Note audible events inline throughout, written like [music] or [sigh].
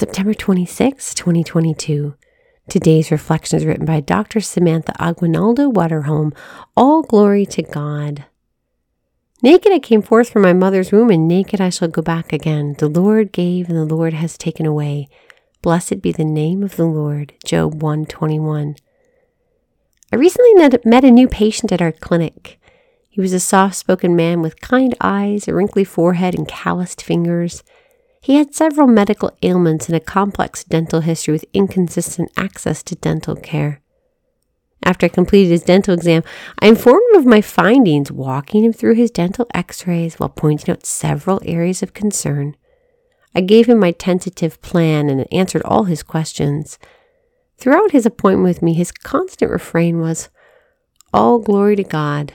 September 26, 2022. Today's reflection is written by Dr. Samantha Aguinaldo Waterholm. All glory to God. Naked I came forth from my mother's womb, and naked I shall go back again. The Lord gave, and the Lord has taken away. Blessed be the name of the Lord. Job 121. I recently met a new patient at our clinic. He was a soft spoken man with kind eyes, a wrinkly forehead, and calloused fingers. He had several medical ailments and a complex dental history with inconsistent access to dental care. After I completed his dental exam, I informed him of my findings, walking him through his dental x rays while pointing out several areas of concern. I gave him my tentative plan and answered all his questions. Throughout his appointment with me, his constant refrain was, All glory to God.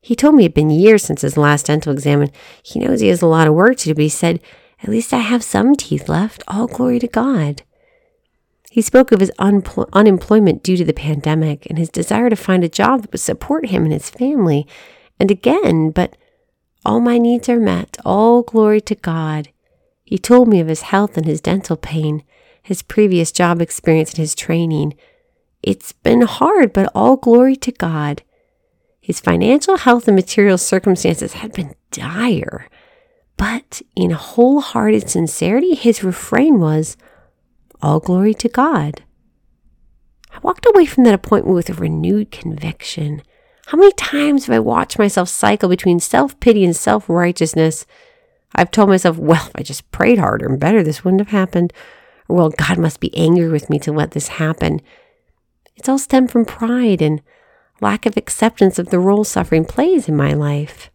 He told me it had been years since his last dental exam, and he knows he has a lot of work to do, but he said at least I have some teeth left. All glory to God. He spoke of his unemployment due to the pandemic and his desire to find a job that would support him and his family. And again, but all my needs are met. All glory to God. He told me of his health and his dental pain, his previous job experience and his training. It's been hard, but all glory to God. His financial health and material circumstances had been dire. But in wholehearted sincerity, his refrain was, All glory to God. I walked away from that appointment with a renewed conviction. How many times have I watched myself cycle between self pity and self righteousness? I've told myself, well, if I just prayed harder and better, this wouldn't have happened. Or, well, God must be angry with me to let this happen. It's all stemmed from pride and lack of acceptance of the role suffering plays in my life.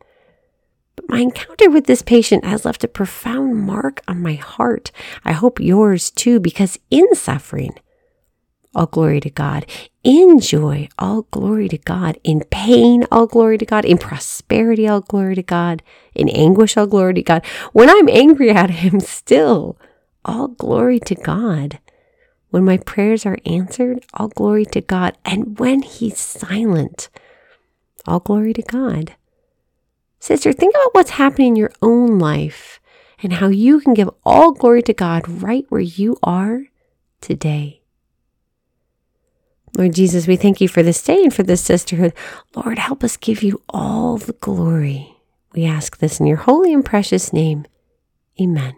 My encounter with this patient has left a profound mark on my heart. I hope yours too, because in suffering, all glory to God. In joy, all glory to God. In pain, all glory to God. In prosperity, all glory to God. In anguish, all glory to God. When I'm angry at Him, [laughs] still, all glory to God. When my prayers are answered, all glory to God. And when He's silent, all glory to God. Sister, think about what's happening in your own life and how you can give all glory to God right where you are today. Lord Jesus, we thank you for this day and for this sisterhood. Lord, help us give you all the glory. We ask this in your holy and precious name. Amen.